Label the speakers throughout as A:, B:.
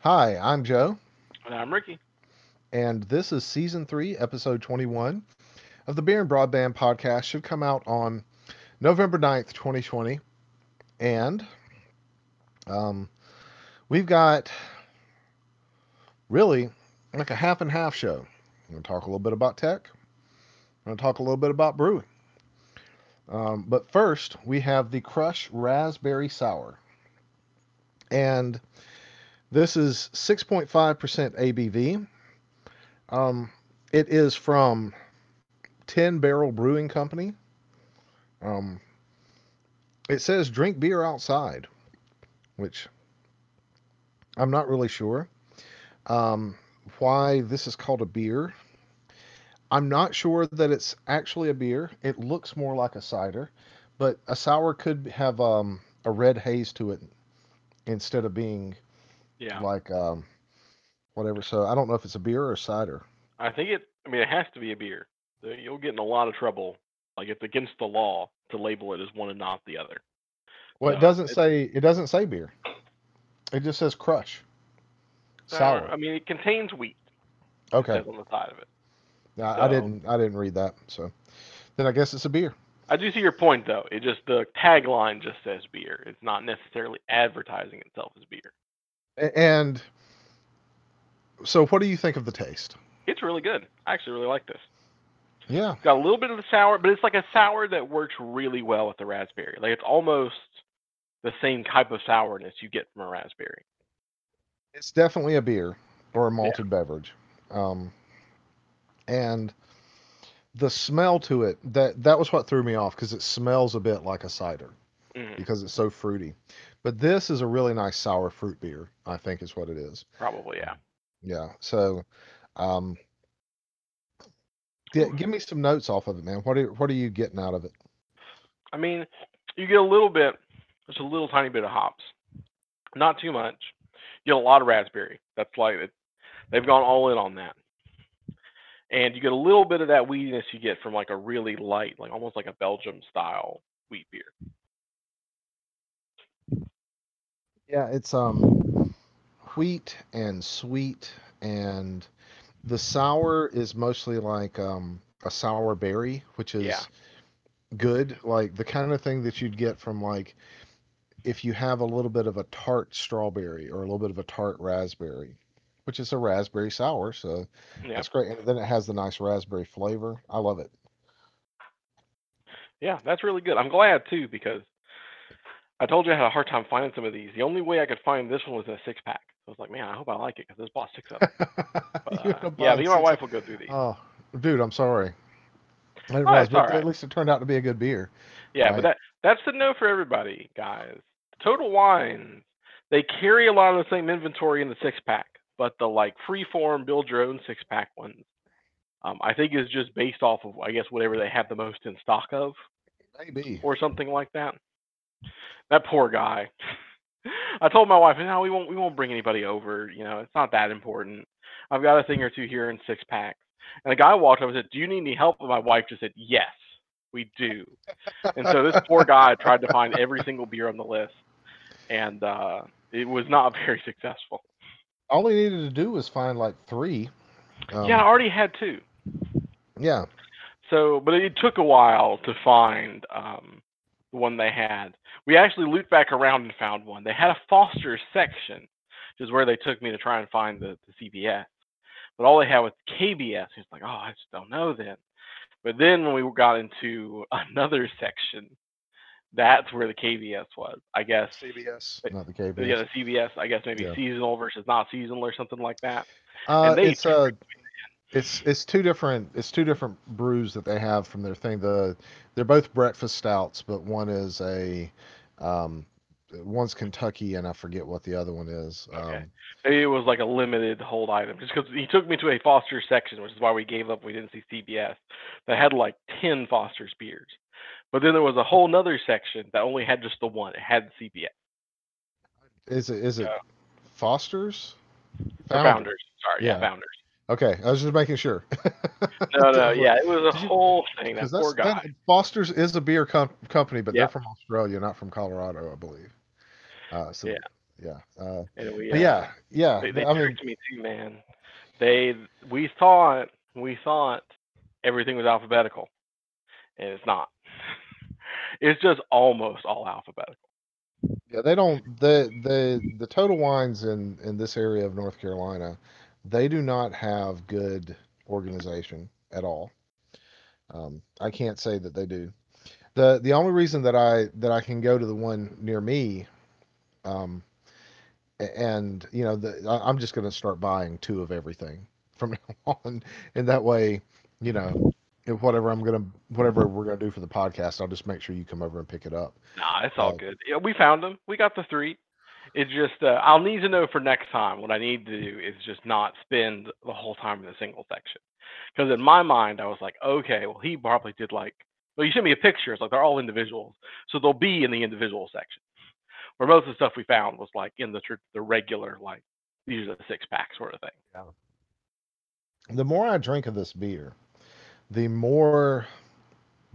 A: Hi, I'm Joe,
B: And I'm Ricky.
A: and this is season three, episode 21 of the Beer and Broadband podcast. Should come out on November 9th, 2020. And um, we've got really like a half and half show. I'm going to talk a little bit about tech, I'm going to talk a little bit about brewing. Um, but first, we have the Crush Raspberry Sour. And this is 6.5% ABV. Um, it is from 10 Barrel Brewing Company. Um, it says drink beer outside, which I'm not really sure um, why this is called a beer. I'm not sure that it's actually a beer. It looks more like a cider, but a sour could have um, a red haze to it instead of being
B: Yeah.
A: like um, whatever. So I don't know if it's a beer or a cider.
B: I think it, I mean, it has to be a beer. You'll get in a lot of trouble. Like, it's against the law to label it as one and not the other.
A: Well, it doesn't say it doesn't say beer. It just says crush. Sour.
B: I mean, it contains wheat.
A: Okay.
B: on the side of it.
A: I, I didn't I didn't read that. So then I guess it's a beer.
B: I do see your point, though. It just, the tagline just says beer. It's not necessarily advertising itself as beer.
A: And so what do you think of the taste?
B: It's really good. I actually really like this.
A: Yeah.
B: Got a little bit of the sour, but it's like a sour that works really well with the raspberry. Like, it's almost the same type of sourness you get from a raspberry.
A: It's definitely a beer or a malted beverage. Um, and the smell to it that that was what threw me off because it smells a bit like a cider
B: Mm,
A: because it's so fruity. But this is a really nice sour fruit beer, I think is what it is.
B: probably, yeah.
A: Yeah. So, um, yeah, give me some notes off of it, man. What are what are you getting out of it?
B: I mean, you get a little bit, just a little tiny bit of hops, not too much. You get a lot of raspberry. That's like it, they've gone all in on that, and you get a little bit of that weediness you get from like a really light, like almost like a Belgium style wheat beer.
A: Yeah, it's um wheat and sweet and the sour is mostly like um a sour berry, which is
B: Yeah.
A: good, like the kind of thing that you'd get from like if you have a little bit of a tart strawberry or a little bit of a tart raspberry, which is a raspberry sour, so
B: Yeah,
A: that's great. And then it has the nice raspberry flavor. I love it.
B: yeah, that's really good. I'm glad too because I told you I had a hard time finding some of these. The only way I could find this one was in a six pack. I was like, man, I hope I like it because this bought six of them. But, uh, yeah, me and my wife will go through these.
A: Oh, dude, I'm sorry. I didn't
B: Oh,
A: realize, but
B: right.
A: at least it turned out to be a good beer.
B: Yeah,
A: Right.
B: but that that's the no for everybody, guys. Total Wines, they carry a lot of the same inventory in the six pack, but the like free form, build your own six pack ones, um, I think is just based off of I guess whatever they have the most in stock of
A: Maybe.
B: or something like that. That poor guy. I told my wife, no, we won't we won't bring anybody over, you know, it's not that important. I've got a thing or two here in six packs. And the guy walked up and said, Do you need any help? And my wife just said, Yes, we do. And so this poor guy tried to find every single beer on the list, and uh, it was not very successful.
A: All he needed to do was find like three. Um,
B: yeah, I already had two.
A: yeah.
B: So, but it took a while to find um, the one they had. We actually looped back around and found one. They had a Foster's section, which is where they took me to try and find the, the CBS. But all they had was KBS. It's like, oh, I just don't know then. But then when we got into another section, that's where the KBS was. I guess.
A: CBS,
B: But-
A: not the KBS.
B: Yeah, the CBS. I guess maybe
A: Yeah.
B: seasonal versus not seasonal or something like that.
A: Uh,
B: they
A: it's uh, it's it's two different it's two different brews that they have from their thing. The they're both breakfast stouts, but one is a um, one's Kentucky, and I forget what the other one is.
B: Okay.
A: Um,
B: Maybe it was like a limited hold item, just because he took me to a Foster's section, which is why we gave up. We didn't see CBS. That had like ten Foster's beers, but then there was a whole nother section that only had just the one. It had CBS.
A: is it is it
B: Yeah.
A: Foster's?
B: Or
A: Founder.
B: Founders. Sorry, yeah,
A: Yeah.
B: Founders.
A: Okay, I was just making sure.
B: No, no, yeah, it was a whole thing. That poor guy.
A: that- Foster's is a beer com- company, but
B: Yeah.
A: they're from Australia, not from Colorado, I believe. Uh, so
B: Yeah.
A: yeah. Uh,
B: we, uh,
A: yeah, yeah.
B: they, they
A: I mean,
B: tricked me too, man. They we thought we thought everything was alphabetical, and it's not. it's just almost all alphabetical.
A: yeah, they don't the the the total wines in in this area of North Carolina, they do not have good organization at all. Um, I can't say that they do. the The only reason that I that I can go to the one near me, um, and you know, the, I, I'm just going to start buying two of everything from now on, and that way, you know, if whatever I'm gonna whatever we're gonna do for the podcast, I'll just make sure you come over and pick it up.
B: Nah, it's all
A: Uh,
B: good. Yeah, we found them. We got the three. It's just uh, I'll need to know for next time. What I need to do is just not spend the whole time in a single section. Because in my mind, I was like, okay, well, he probably did like. Well, you sent me a picture. It's like they're all individuals, so they'll be in the individual section. Where most of the stuff we found was like in the tr- the regular like these are the six pack sort of thing.
A: the more I drink of this beer, the more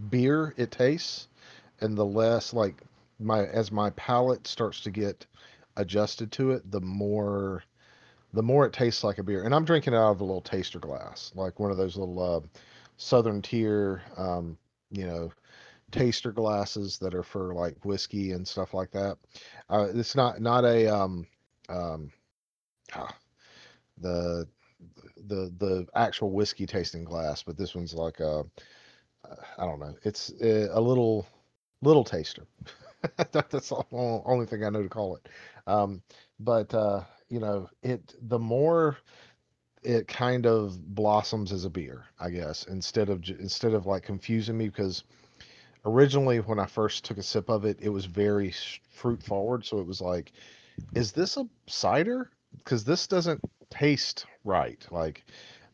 A: beer it tastes, and the less like my as my palate starts to get adjusted to it, the more the more it tastes like a beer. And I'm drinking it out of a little taster glass, like one of those little uh, Southern Tier, um, you know, taster glasses that are for like whiskey and stuff like that. Uh, it's not not a um, um, ah, the the the actual whiskey tasting glass, but this one's like a uh, I don't know. It's uh, a little little taster. That's the only thing I know to call it. Um, but uh, you know, it the more it kind of blossoms as a beer, I guess, instead of instead of like confusing me because originally when I first took a sip of it, it was very fruit forward, so it was like, is this a cider? Because this doesn't taste right. Like,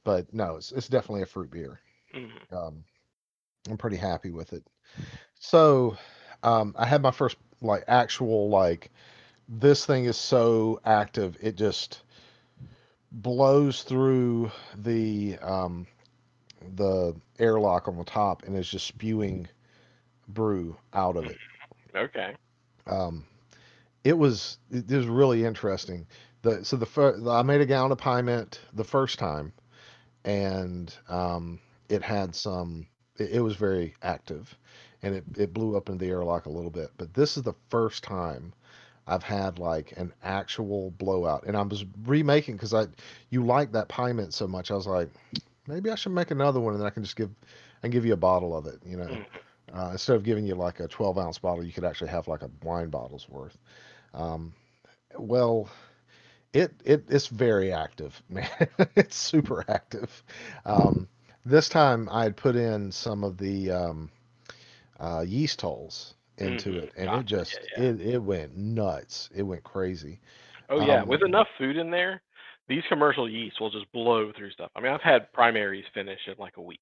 A: but no, it's it's definitely a fruit beer.
B: Mhm.
A: Um, I'm pretty happy with it. So, um, I had my first like actual like this thing is so active it just blows through the um, the airlock on the top and is just spewing brew out of it.
B: Okay.
A: Um, it was it was really interesting. The so the fir- I made a gallon of pyment the first time, and um, it had some. It, it was very active, and it it blew up into the airlock a little bit. But this is the first time I've had like an actual blowout, and I was remaking because I you like that pyment so much. I was like, maybe I should make another one, and then I can just give and give you a bottle of it. You know,
B: Mhm.
A: uh, instead of giving you like a 12 ounce bottle, you could actually have like a wine bottle's worth. Um, well, it it it's very active, man. It's super active. Um, this time I had put in some of the um, uh, yeast hulls into
B: Mhm.
A: it, and it just
B: Yeah, yeah.
A: it it went nuts. It went crazy.
B: Oh yeah,
A: Um,
B: with enough food in there, these commercial yeasts will just blow through stuff. I mean, I've had primaries finish in like a week.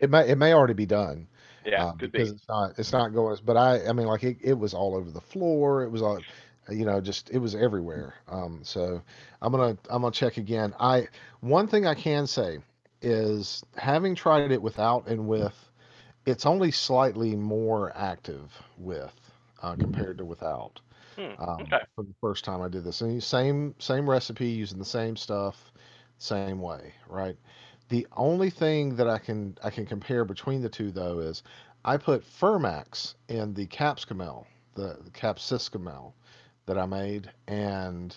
A: it may it may already be done
B: Yeah, could
A: because
B: be.
A: it's not it's not going. But I I mean like it, it was all over the floor. It was all you know just it was everywhere. Um, so I'm gonna I'm gonna check again. I one thing I can say is having tried it without and with, it's only slightly more active with uh, compared to without.
B: Hmm.
A: Um,
B: Okay.
A: for the first time I did this, and same same recipe using the same stuff, same way, right? The only thing that I can I can compare between the two though is I put Fermax in the Capsicumel, the, the that I made, and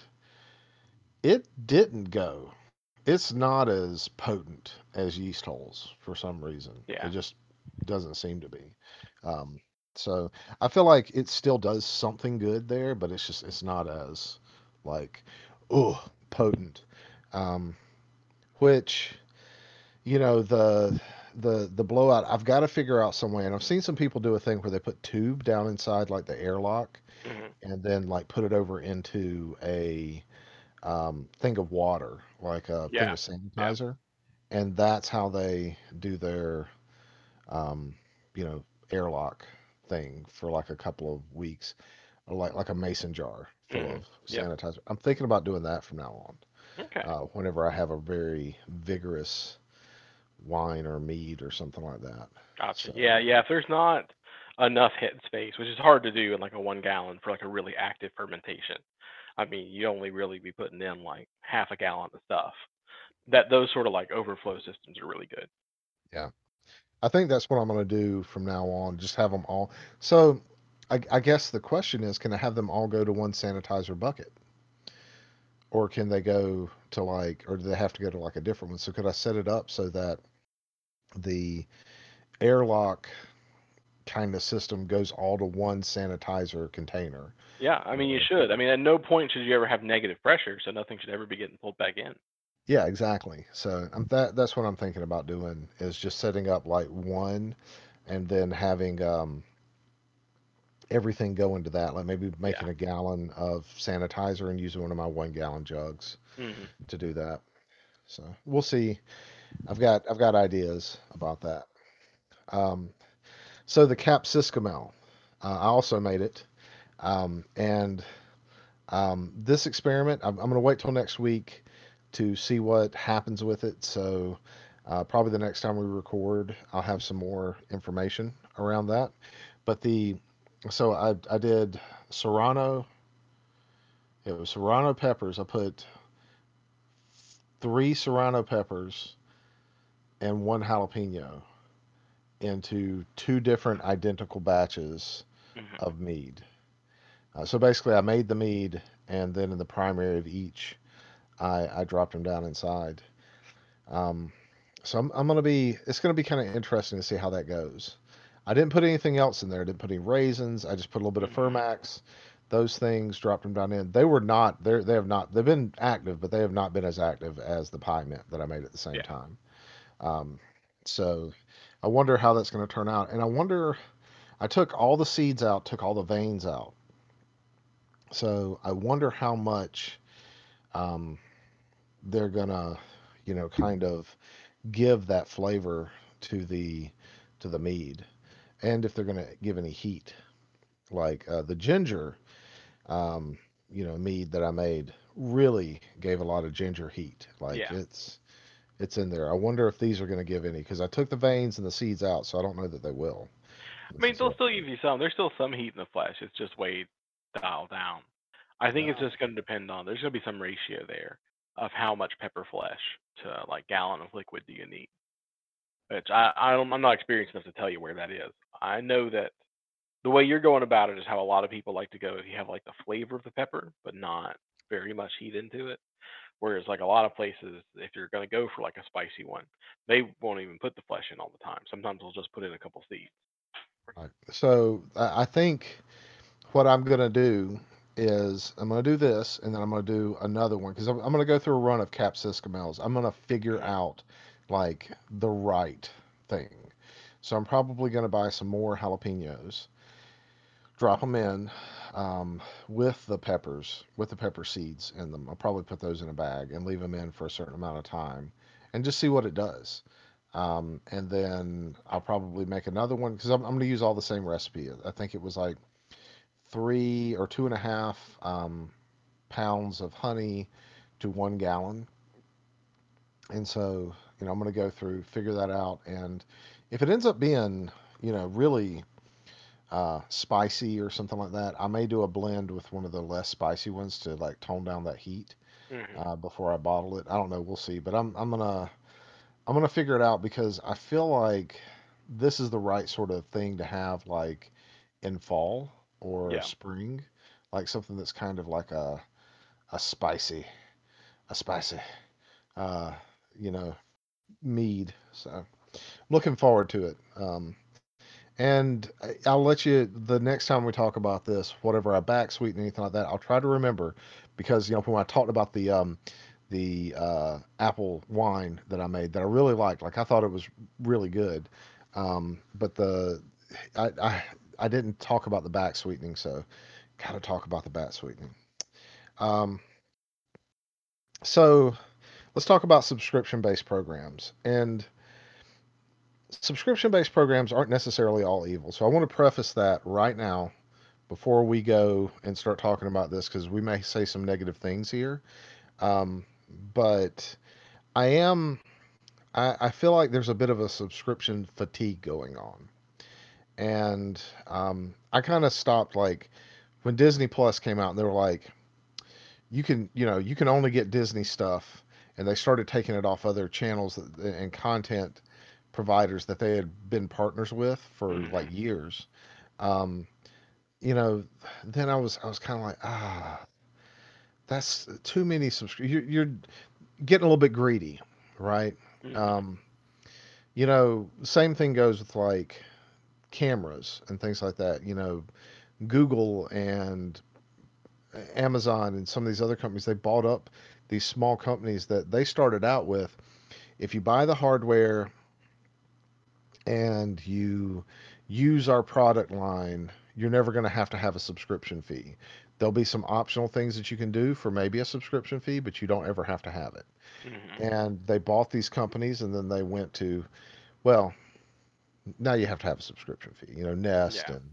A: it didn't go. It's not as potent as yeast hulls for some reason.
B: Yeah.
A: It just doesn't seem to be. Um, so I feel like it still does something good there, but it's just it's not as like oh potent. Um, which you know the the the blowout. I've got to figure out some way, and I've seen some people do a thing where they put tube down inside like the airlock,
B: hmm
A: and then like put it over into a um, thing of water, like a thing
B: Yeah.
A: of
B: Yeah.
A: sanitizer, and that's how they do their um, you know airlock thing for like a couple of weeks, or like like a mason jar full
B: hmm
A: of
B: Yep.
A: sanitizer. I'm thinking about doing that from now on.
B: Okay.
A: Uh, whenever I have a very vigorous wine or mead or something like that.
B: Gotcha.
A: So
B: Yeah, yeah. If there's not enough head space, which is hard to do in like a one gallon for like a really active fermentation. I mean, you only really be putting in like half a gallon of stuff. That those sort of like overflow systems are really good.
A: Yeah. I think that's what I'm going to do from now on. Just have them all. So I, I guess the question is, can I have them all go to one sanitizer bucket? Or can they go to like, or do they have to go to like a different one? So could I set it up so that the airlock kind of system goes all to one sanitizer container?
B: Yeah, I mean you should. I mean at no point should you ever have negative pressure, so nothing should ever be getting pulled back in.
A: Yeah, exactly. So I'm that that's what I'm thinking about doing is just setting up like one and then having um everything go into that. Like maybe making
B: Yeah.
A: a gallon of sanitizer and using one of my one gallon jugs
B: hmm
A: to do that. So we'll see. I've got I've got ideas about that. Um, so the capsicumel, uh, I also made it, um, and um, this experiment I'm, I'm going to wait till next week to see what happens with it. So uh, probably the next time we record, I'll have some more information around that. But the so I I did serrano. It was serrano peppers. I put three serrano peppers and one jalapeno into two different identical batches
B: hmm
A: of mead. Uh, so basically, I made the mead, and then in the primary of each, I, I dropped them down inside. Um, so I'm, I'm gonna be. It's gonna be kind of interesting to see how that goes. I didn't put anything else in there. I didn't put any raisins. I just put a little bit of
B: hmm
A: Fermax. Those things dropped them down in. They were not. They they have not. They've been active, but they have not been as active as the pyment that I made at the same
B: Yeah.
A: time. Um, so I wonder how that's going to turn out. And I wonder. I took all the seeds out, took all the veins out. So I wonder how much um, they're gonna, you know, kind of give that flavor to the to the mead, and if they're gonna give any heat. Like uh, the ginger, um, you know, mead that I made really gave a lot of ginger heat. Like
B: Yeah.
A: it's it's in there. I wonder if these are gonna give any because I took the veins and the seeds out, so I don't know that they will.
B: I mean they'll still give you some. There's still some heat in the flesh. It's just way dialed down. I think it's
A: Yeah.
B: just going to depend on. There's going to be some ratio there of how much pepper flesh to like gallon of liquid do you need. Which I, I'm not experienced enough to tell you where that is. I know that the way you're going about it is how a lot of people like to go. If you have like the flavor of the pepper, but not very much heat into it. Whereas like a lot of places, if you're going to go for like a spicy one, they won't even put the flesh in all the time. Sometimes they'll just put in a couple seeds.
A: So I I think what I'm gonna do is I'm gonna do this, and then I'm gonna do another one because I'm, I'm gonna go through a run of capsicumels. I'm gonna figure
B: Mhm.
A: out like the right thing. So I'm probably gonna buy some more jalapenos, drop them in um, with the peppers, with the pepper seeds in them. I'll probably put those in a bag and leave them in for a certain amount of time, and just see what it does. Um, and then I'll probably make another one because I'm, I'm going to use all the same recipe. I think it was like three or two and a half um, pounds of honey to one gallon. And so, you know, I'm going to go through, figure that out. And if it ends up being, you know, really uh, spicy or something like that, I may do a blend with one of the less spicy ones to like tone down that heat
B: hmm
A: uh, before I bottle it. I don't know. We'll see. But I'm, I'm going to I'm gonna figure it out because I feel like this is the right sort of thing to have like in fall or
B: Yeah.
A: spring, like something that's kind of like a a spicy, a spicy, uh, you know, mead. So I'm looking forward to it. Um, and I- I'll let you the next time we talk about this, whatever I back sweeten anything like that, I'll try to remember because you know when I talked about the um the uh, apple wine that I made that I really liked, like I thought it was really good, um, but the I, I I didn't talk about the back sweetening, so gotta talk about the back sweetening. Um, so let's talk about subscription based programs and subscription based programs aren't necessarily all evil. So I want to preface that right now before we go and start talking about this because we may say some negative things here. Um, but I am, I, I feel like there's a bit of a subscription fatigue going on. And um, I kind of stopped like when Disney Plus came out, and they were like, you can you know you can only get Disney stuff, and they started taking it off other channels that, and content providers that they had been partners with for
B: Mhm.
A: like years. Um, you know, then I was I was kind of like ah, that's too many subscriptions. You're, you're getting a little bit greedy, right?
B: Mhm.
A: Um, you know, same thing goes with like cameras and things like that. You know, Google and Amazon and some of these other companies, they bought up these small companies that they started out with. If you buy the hardware and you use our product line, you're never going to have to have a subscription fee. There'll be some optional things that you can do for maybe a subscription fee, but you don't ever have to have it.
B: Mhm.
A: And they bought these companies and then they went to, well, now you have to have a subscription fee, you know, Nest
B: Yeah.
A: and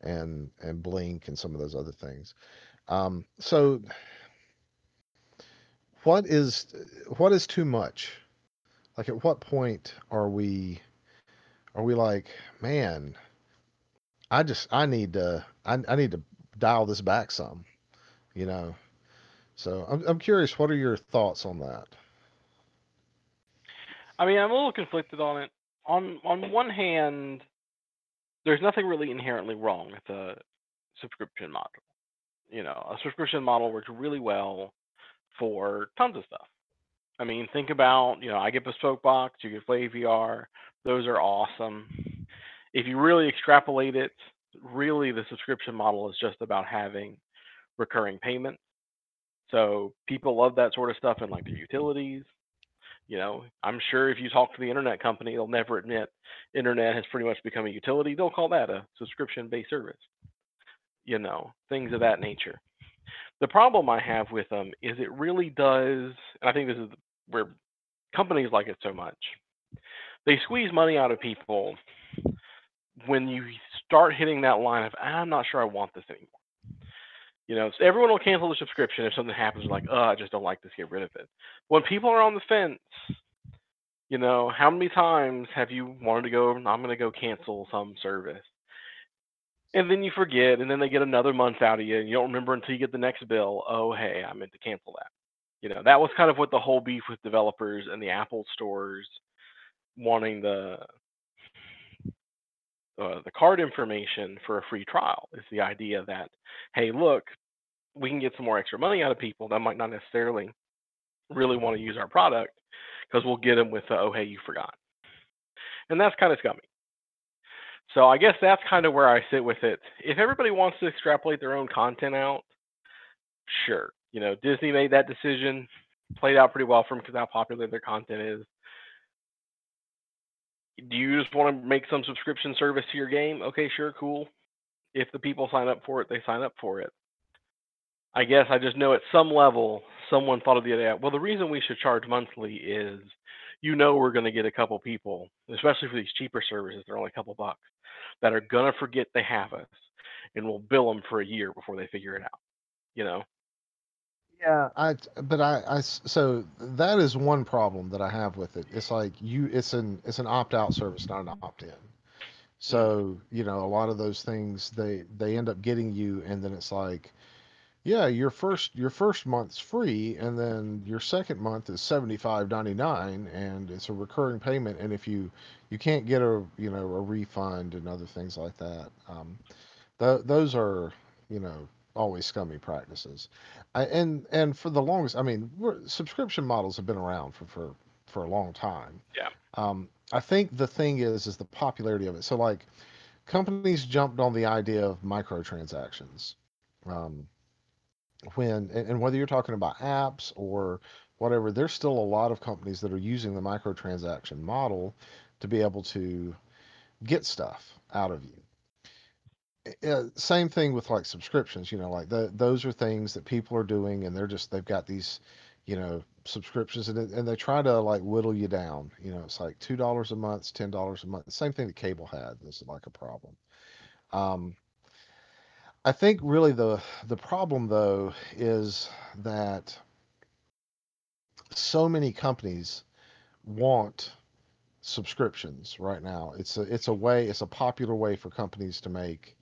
A: and and Blink and some of those other things. Um, so what is what is too much? Like at what point are we are we like, man, I just I need to I, I need to dial this back some, you know. So I'm I'm curious, what are your thoughts on that?
B: I mean, I'm a little conflicted on it. On on one hand, there's nothing really inherently wrong with a subscription model. You know, a subscription model works really well for tons of stuff. I mean, think about, you know, I get Bespoke Box, you get Flaviar. Those are awesome. If you really extrapolate it, really the subscription model is just about having recurring payments. So people love that sort of stuff in like the utilities. You know, I'm sure if you talk to the internet company, they'll never admit internet has pretty much become a utility. They'll call that a subscription based service. You know, things of that nature. The problem I have with them is it really does, and I think this is where companies like it so much. They squeeze money out of people when you start hitting that line of I'm not sure I want this anymore. You know, everyone will cancel the subscription if something happens. Like, oh, I just don't like this. Get rid of it. When people are on the fence, you know, how many times have you wanted to go? I'm going to go cancel some service, and then you forget, and then they get another month out of you, and you don't remember until you get the next bill. Oh, hey, I meant to cancel that. You know, that was kind of what the whole beef with developers and the Apple stores wanting the uh, the card information for a free trial is the idea that hey look we can get some more extra money out of people that might not necessarily really want to use our product because we'll get them with the, oh hey you forgot. And that's kind of scummy. So i guess that's kind of where i sit with it. If everybody wants to extrapolate their own content out sure you know disney made that decision played out pretty well for them because how popular their content is do you just want to make some subscription service to your game? Okay, sure, cool. If the people sign up for it, they sign up for it. I guess I just know at some level someone thought of the idea. Well, the reason we should charge monthly is you know we're going to get a couple people, especially for these cheaper services, they're only a couple bucks, that are going to forget they have us, and we'll bill them for a year before they figure it out. You know?
A: Yeah, I but I, I so that is one problem that I have with it. It's like you it's an it's an opt-out service, not an opt-in. So, you know, a lot of those things they they end up getting you and then it's like, yeah, your first your first month's free and then your second month is 75.99 and it's a recurring payment and if you you can't get a, you know, a refund and other things like that. Um, th those are, you know, always scummy practices. I, and and for the longest, I mean, we're, subscription models have been around for for for a long time.
B: Yeah.
A: Um, I think the thing is is the popularity of it. So like companies jumped on the idea of microtransactions. Um, when and, and whether you're talking about apps or whatever, there's still a lot of companies that are using the microtransaction model to be able to get stuff out of you. Uh, same thing with like subscriptions, you know, like the, those are things that people are doing and they're just they've got these, you know, subscriptions and it, and they try to like whittle you down. You know, it's like two dollars a month, ten dollars a month. Same thing that cable had. This is like a problem. Um, I think really the the problem though is that so many companies want subscriptions right now. It's a it's a way it's a popular way for companies to make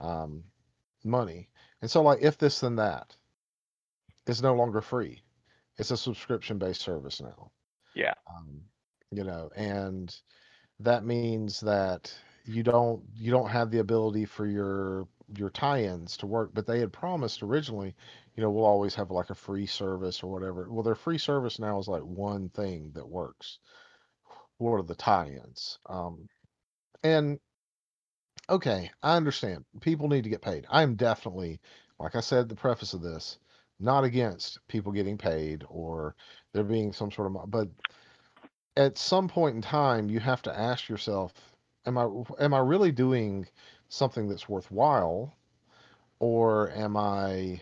A: um, money. And so like if this then that is no longer free. It's a subscription based service now.
B: Yeah.
A: Um, you know, and that means that you don't you don't have the ability for your your tie-ins to work but they had promised originally you know we'll always have like a free service or whatever well their free service now is like one thing that works what are the tie-ins um and okay i understand people need to get paid. I'm definitely like i said the preface of this not against people getting paid or there being some sort of but at some point in time you have to ask yourself am i am i really doing something that's worthwhile or am i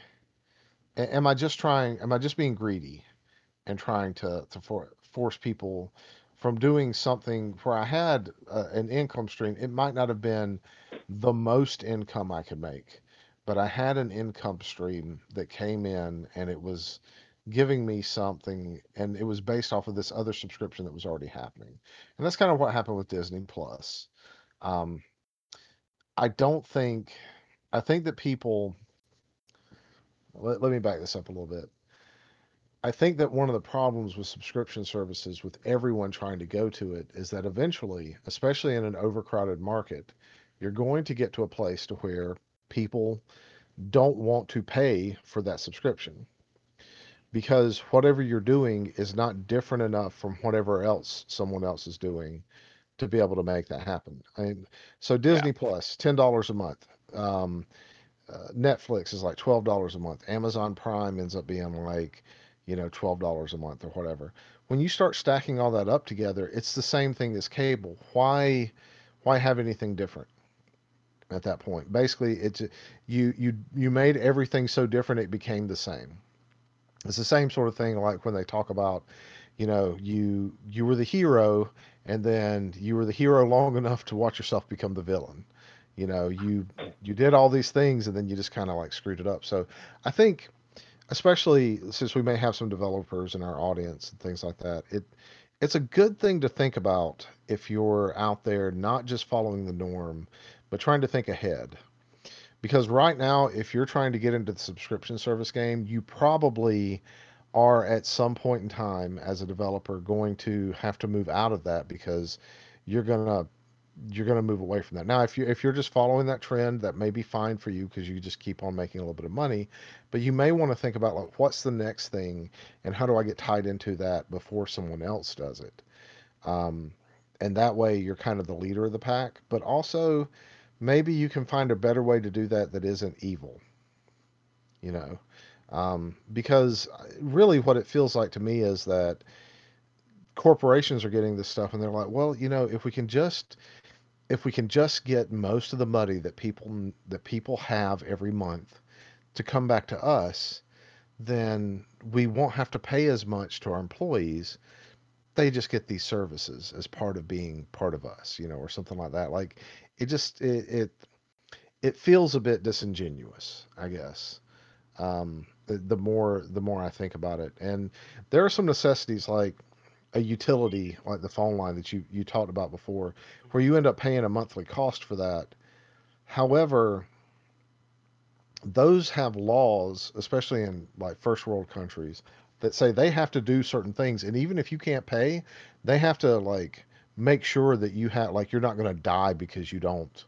A: am i just trying am i just being greedy and trying to to for, force people from doing something where i had uh, an income stream it might not have been the most income i could make but i had an income stream that came in and it was giving me something and it was based off of this other subscription that was already happening. And that's kind of what happened with disney plus. Um, i don't think i think that people let, let me back this up a little bit i think that one of the problems with subscription services with everyone trying to go to it is that eventually especially in an overcrowded market you're going to get to a place to where people don't want to pay for that subscription because whatever you're doing is not different enough from whatever else someone else is doing to be able to make that happen. I mean, so Disney yeah. Plus, ten dollars a month. Um, uh, Netflix is like twelve dollars a month. Amazon Prime ends up being like, you know, twelve dollars a month or whatever. When you start stacking all that up together, it's the same thing as cable. Why, why have anything different? At that point, basically, it's you you you made everything so different it became the same it's the same sort of thing like when they talk about you know you you were the hero and then you were the hero long enough to watch yourself become the villain you know you you did all these things and then you just kind of like screwed it up so i think especially since we may have some developers in our audience and things like that it it's a good thing to think about if you're out there not just following the norm but trying to think ahead. Because right now if you're trying to get into the subscription service game you probably are at some point in time as a developer going to have to move out of that because you're gonna you're gonna move away from that. Now, if you if you're just following that trend, that may be fine for you because you just keep on making a little bit of money. But you may want to think about like what's the next thing and how do I get tied into that before someone else does it. Um, and that way you're kind of the leader of the pack. But also maybe you can find a better way to do that that isn't evil. You know, um, because uh, really what it feels like to me is that corporations are getting this stuff and they're like, well, you know, if we can just if we can just get most of the money that people that people have every month to come back to us, then we won't have to pay as much to our employees. They just get these services as part of being part of us, you know, or something like that. Like it just it it, it feels a bit disingenuous, I guess. Um, the, the more the more I think about it, and there are some necessities like a utility like the phone line that you you talked about before, where mm-hmm. you end up paying a monthly cost for that. However, those have laws, especially in like first world countries, that say they have to do certain things, and even if you can't pay, they have to like make sure that you have like you're not going to die because you don't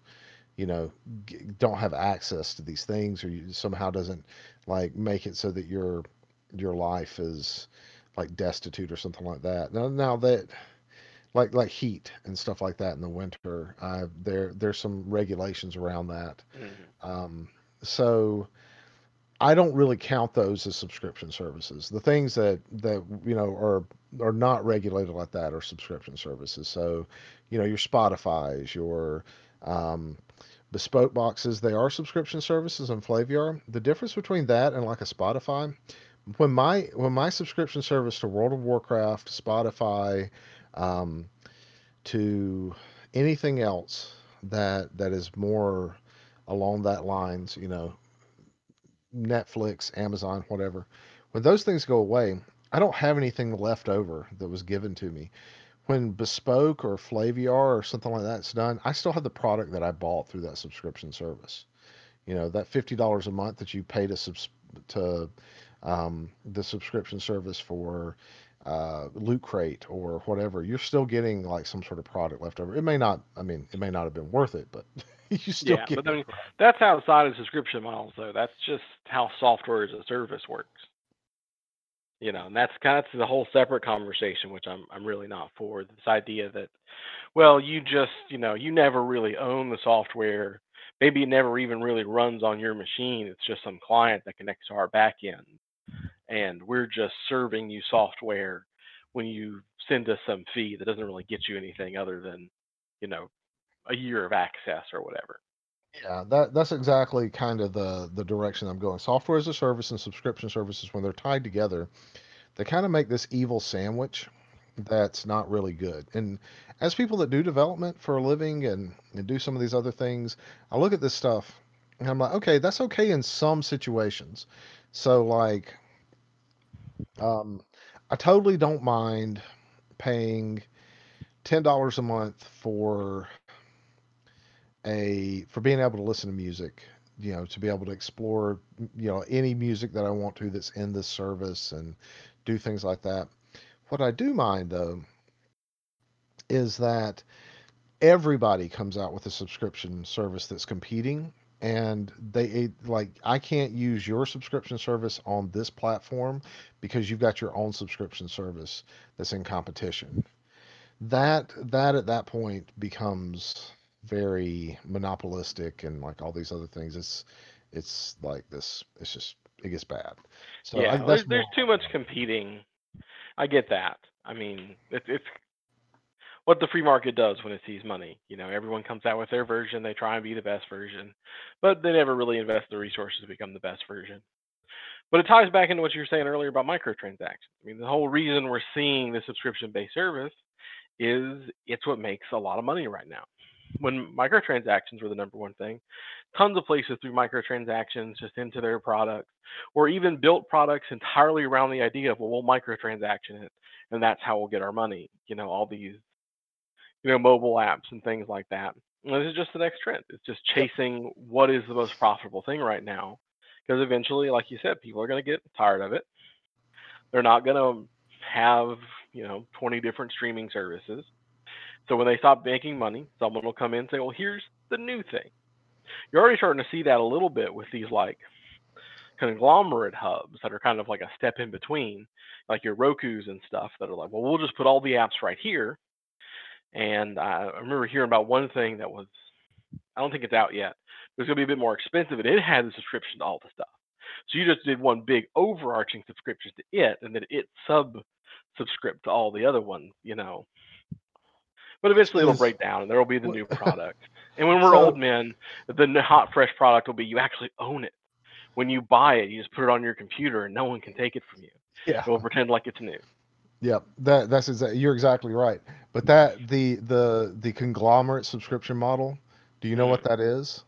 A: you know g- don't have access to these things or you somehow doesn't like make it so that your your life is like destitute or something like that now now that like like heat and stuff like that in the winter uh, there there's some regulations around that mm-hmm. um, so I don't really count those as subscription services. The things that that you know are are not regulated like that are subscription services. So, you know, your Spotify's, your um, bespoke boxes, they are subscription services on Flaviar. The difference between that and like a Spotify, when my when my subscription service to World of Warcraft, Spotify, um, to anything else that that is more along that lines, you know, Netflix, Amazon, whatever, when those things go away, I don't have anything left over that was given to me. when Bespoke or Flaviar or something like that's done, I still have the product that I bought through that subscription service. You know, that fifty dollars a month that you pay to subs to um, the subscription service for uh, Loot Crate or whatever, you're still getting like some sort of product left over. It may not, I mean, it may not have been worth it, but you still
B: Yeah,
A: get
B: but I mean that's outside of subscription models though. That's just how software as a service works. You know, and that's kind of the whole separate conversation, which I'm I'm really not for. This idea that, well, you just you know you never really own the software. Maybe it never even really runs on your machine. It's just some client that connects to our back end, and we're just serving you software when you send us some fee that doesn't really get you anything other than, you know, a year of access or whatever.
A: Yeah, that that's exactly kind of the the direction I'm going. Software as a service and subscription services, when they're tied together, they kind of make this evil sandwich that's not really good. And as people that do development for a living and, and do some of these other things, I look at this stuff and I'm like, okay, that's okay in some situations. So like, um, I totally don't mind paying ten dollars a month for a for being able to listen to music. You know, to be able to explore, you know, any music that I want to that's in this service and do things like that. What I do mind though is that everybody comes out with a subscription service that's competing and they it, like I can't use your subscription service on this platform because you've got your own subscription service that's in competition. That that at that point becomes very monopolistic and like all these other things. It's it's like this. It's just it gets bad. So I,
B: Yeah, there's
A: that's
B: there's too much competing. I get that. I mean, it's it's what the free market does when it sees money. You know, everyone comes out with their version. They try and be the best version, but they never really invest the resources to become the best version. But it ties back into what you were saying earlier about microtransactions. I mean, the whole reason we're seeing the subscription-based service is it's what makes a lot of money right now. When microtransactions were the number one thing, tons of places threw microtransactions just into their products, or even built products entirely around the idea of well, we'll microtransaction it, and that's how we'll get our money. You know, all these you know mobile apps and things like that. And this is just the next trend. It's just chasing what is the most profitable thing right now, because eventually, like you said, people are going to get tired of it. They're not going to have you know 20 different streaming services. So when they stop making money, someone will come in and say, "Well, here's the new thing." You're already starting to see that a little bit with these like conglomerate hubs that are kind of like a step in between, like your Roku's and stuff that are like, "Well, we'll just put all the apps right here." And I remember hearing about one thing that was, I don't think it's out yet. It was going to be a bit more expensive, and it had a subscription to all the stuff. So you just did one big overarching subscription to it, and then it sub subscript to all the other ones, you know. But eventually it'll break down, and there will be the new product. And when we're old men, the hot fresh product will be you actually own it. When you buy it, you just put it on your computer, and no one can take it from you.
A: yeah.
B: we'll pretend like it's new.
A: Yep, that that's exactly you're exactly right. But that the the the conglomerate subscription model, do you know what
B: hmm
A: that is?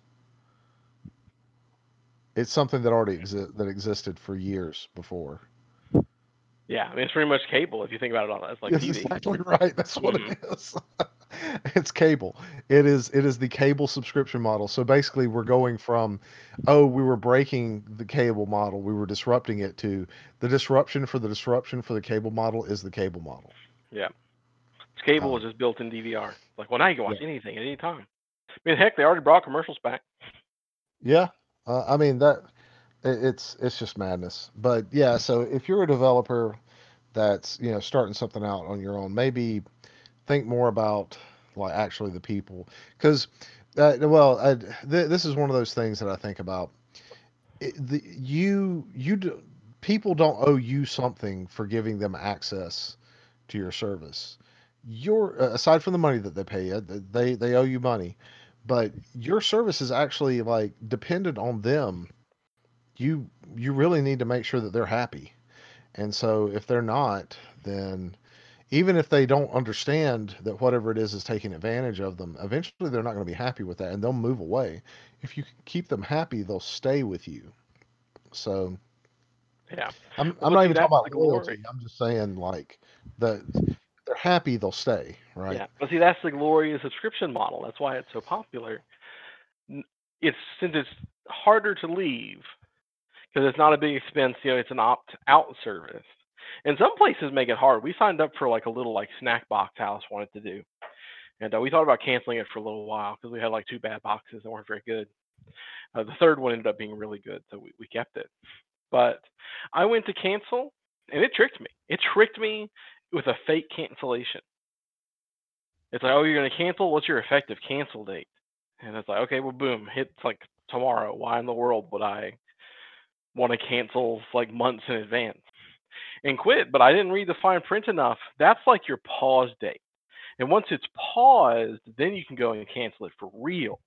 A: It's something that already exi that existed for years before.
B: Yeah, I mean it's pretty much cable if you think about it all as like
A: Yes,
B: TV.
A: exactly right. That's what it is. It's cable. It is it is the cable subscription model. So basically we're going from, oh, we were breaking the cable model, we were disrupting it to the disruption for the disruption for the cable model is the cable model.
B: Yeah, cable
A: Um,
B: just built in DVR. Like, well, now you can
A: yeah.
B: watch anything at any time. I mean, heck, they already brought commercials back.
A: Yeah. Uh, I mean that it, it's it's just madness. But yeah, so if you're a developer that's, you know, starting something out on your own, maybe think more about like actually the people because uh, well I, th- this is one of those things that i think about. It, the, you you people don't owe you something for giving them access to your service. Your aside from the money that they pay you they they owe you money but your service is actually like dependent on them. You you really need to make sure that they're happy. And so if they're not then even if they don't understand that whatever it is is taking advantage of them, eventually they're not going to be happy with that and they'll move away. If you keep them happy, they'll stay with you. So
B: Yeah.
A: I'm
B: Well,
A: I'm not
B: see,
A: even talking about
B: glory.
A: loyalty. I'm just saying like the they're happy, they'll stay, right?
B: Yeah, but see, that's the glory of subscription model. That's why it's so popular. It's since it's harder to leave because it's not a big expense. You know, it's an opt-out service. And some places make it hard. We signed up for like a little like snack box house wanted to do, and uh, we thought about canceling it for a little while because we had like two bad boxes that weren't very good. Uh, the third one ended up being really good, so we, we kept it. But I went to cancel, and it tricked me. It tricked me with a fake cancellation. It's like, oh, you're gonna cancel. What's your effective cancel date? And it's like, okay, well, boom, hits like tomorrow. Why in the world would I want to cancel like months in advance and quit? But I didn't read the fine print enough. That's like your pause date. And once it's paused, then you can go and cancel it for real.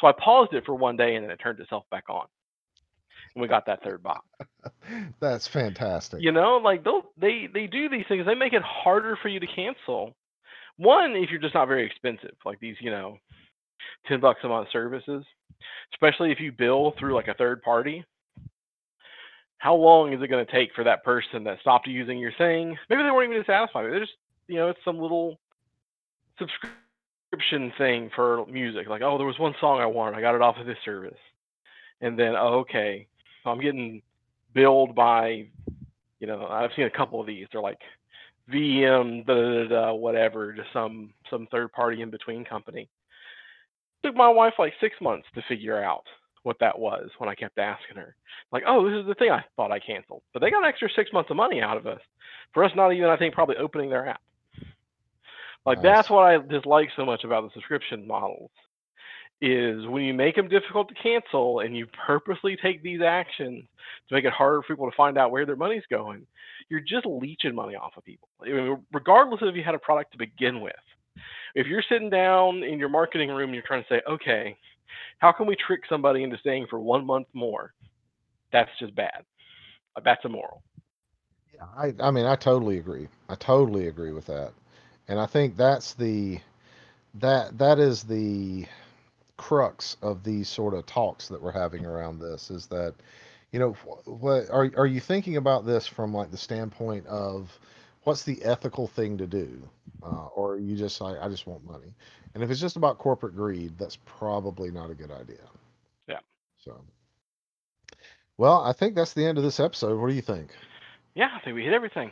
B: So I paused it for one day and then it turned itself back on. And we got that third box.
A: That's fantastic.
B: You know, like they'll they they do these things. They make it harder for you to cancel. One, if you're just not very expensive, like these, you know, ten bucks a month services, especially if you bill through like a third party. How long is it going to take for that person that stopped using your thing? Maybe they weren't even satisfied. They're just, you know, it's some little subscription thing for music. Like, oh, there was one song I wanted. I got it off of this service. And then, oh, okay, so I'm getting billed by, you know, I've seen a couple of these. They're like VM, da, da, da, whatever, just some some third party in between company. Took my wife like six months to figure out what that was when I kept asking her. Like, oh, this is the thing I thought I canceled. But they got an extra six months of money out of us for us not even, I think, probably opening their app. Like that's what I dislike so much about the subscription models is when you make them difficult to cancel and you purposely take these actions to make it harder for people to find out where their money's going, you're just leeching money off of people. I mean, regardless of if you had a product to begin with. If you're sitting down in your marketing room and you're trying to say, okay, how can we trick somebody into staying for one month more? That's just bad. Uh, That's immoral.
A: Yeah, I, I mean, I totally agree. I totally agree with that. And I think that's the that that is the crux of these sort of talks that we're having around this is that you know what are are you thinking about this from like the standpoint of what's the ethical thing to do uh, or you just like I just want money and if it's just about corporate greed that's probably not a good idea
B: Yeah.
A: so well I think that's the end of this episode what do you think
B: Yeah, I think we hit everything.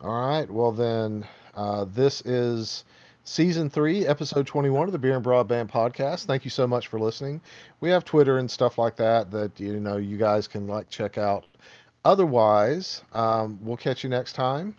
A: all right. Well, then, uh, this is season three, episode 21 of the Beer and Broadband podcast. Thank you so much for listening. We have Twitter and stuff like that that, you know, you guys can like check out. Otherwise, um, we'll catch you next time.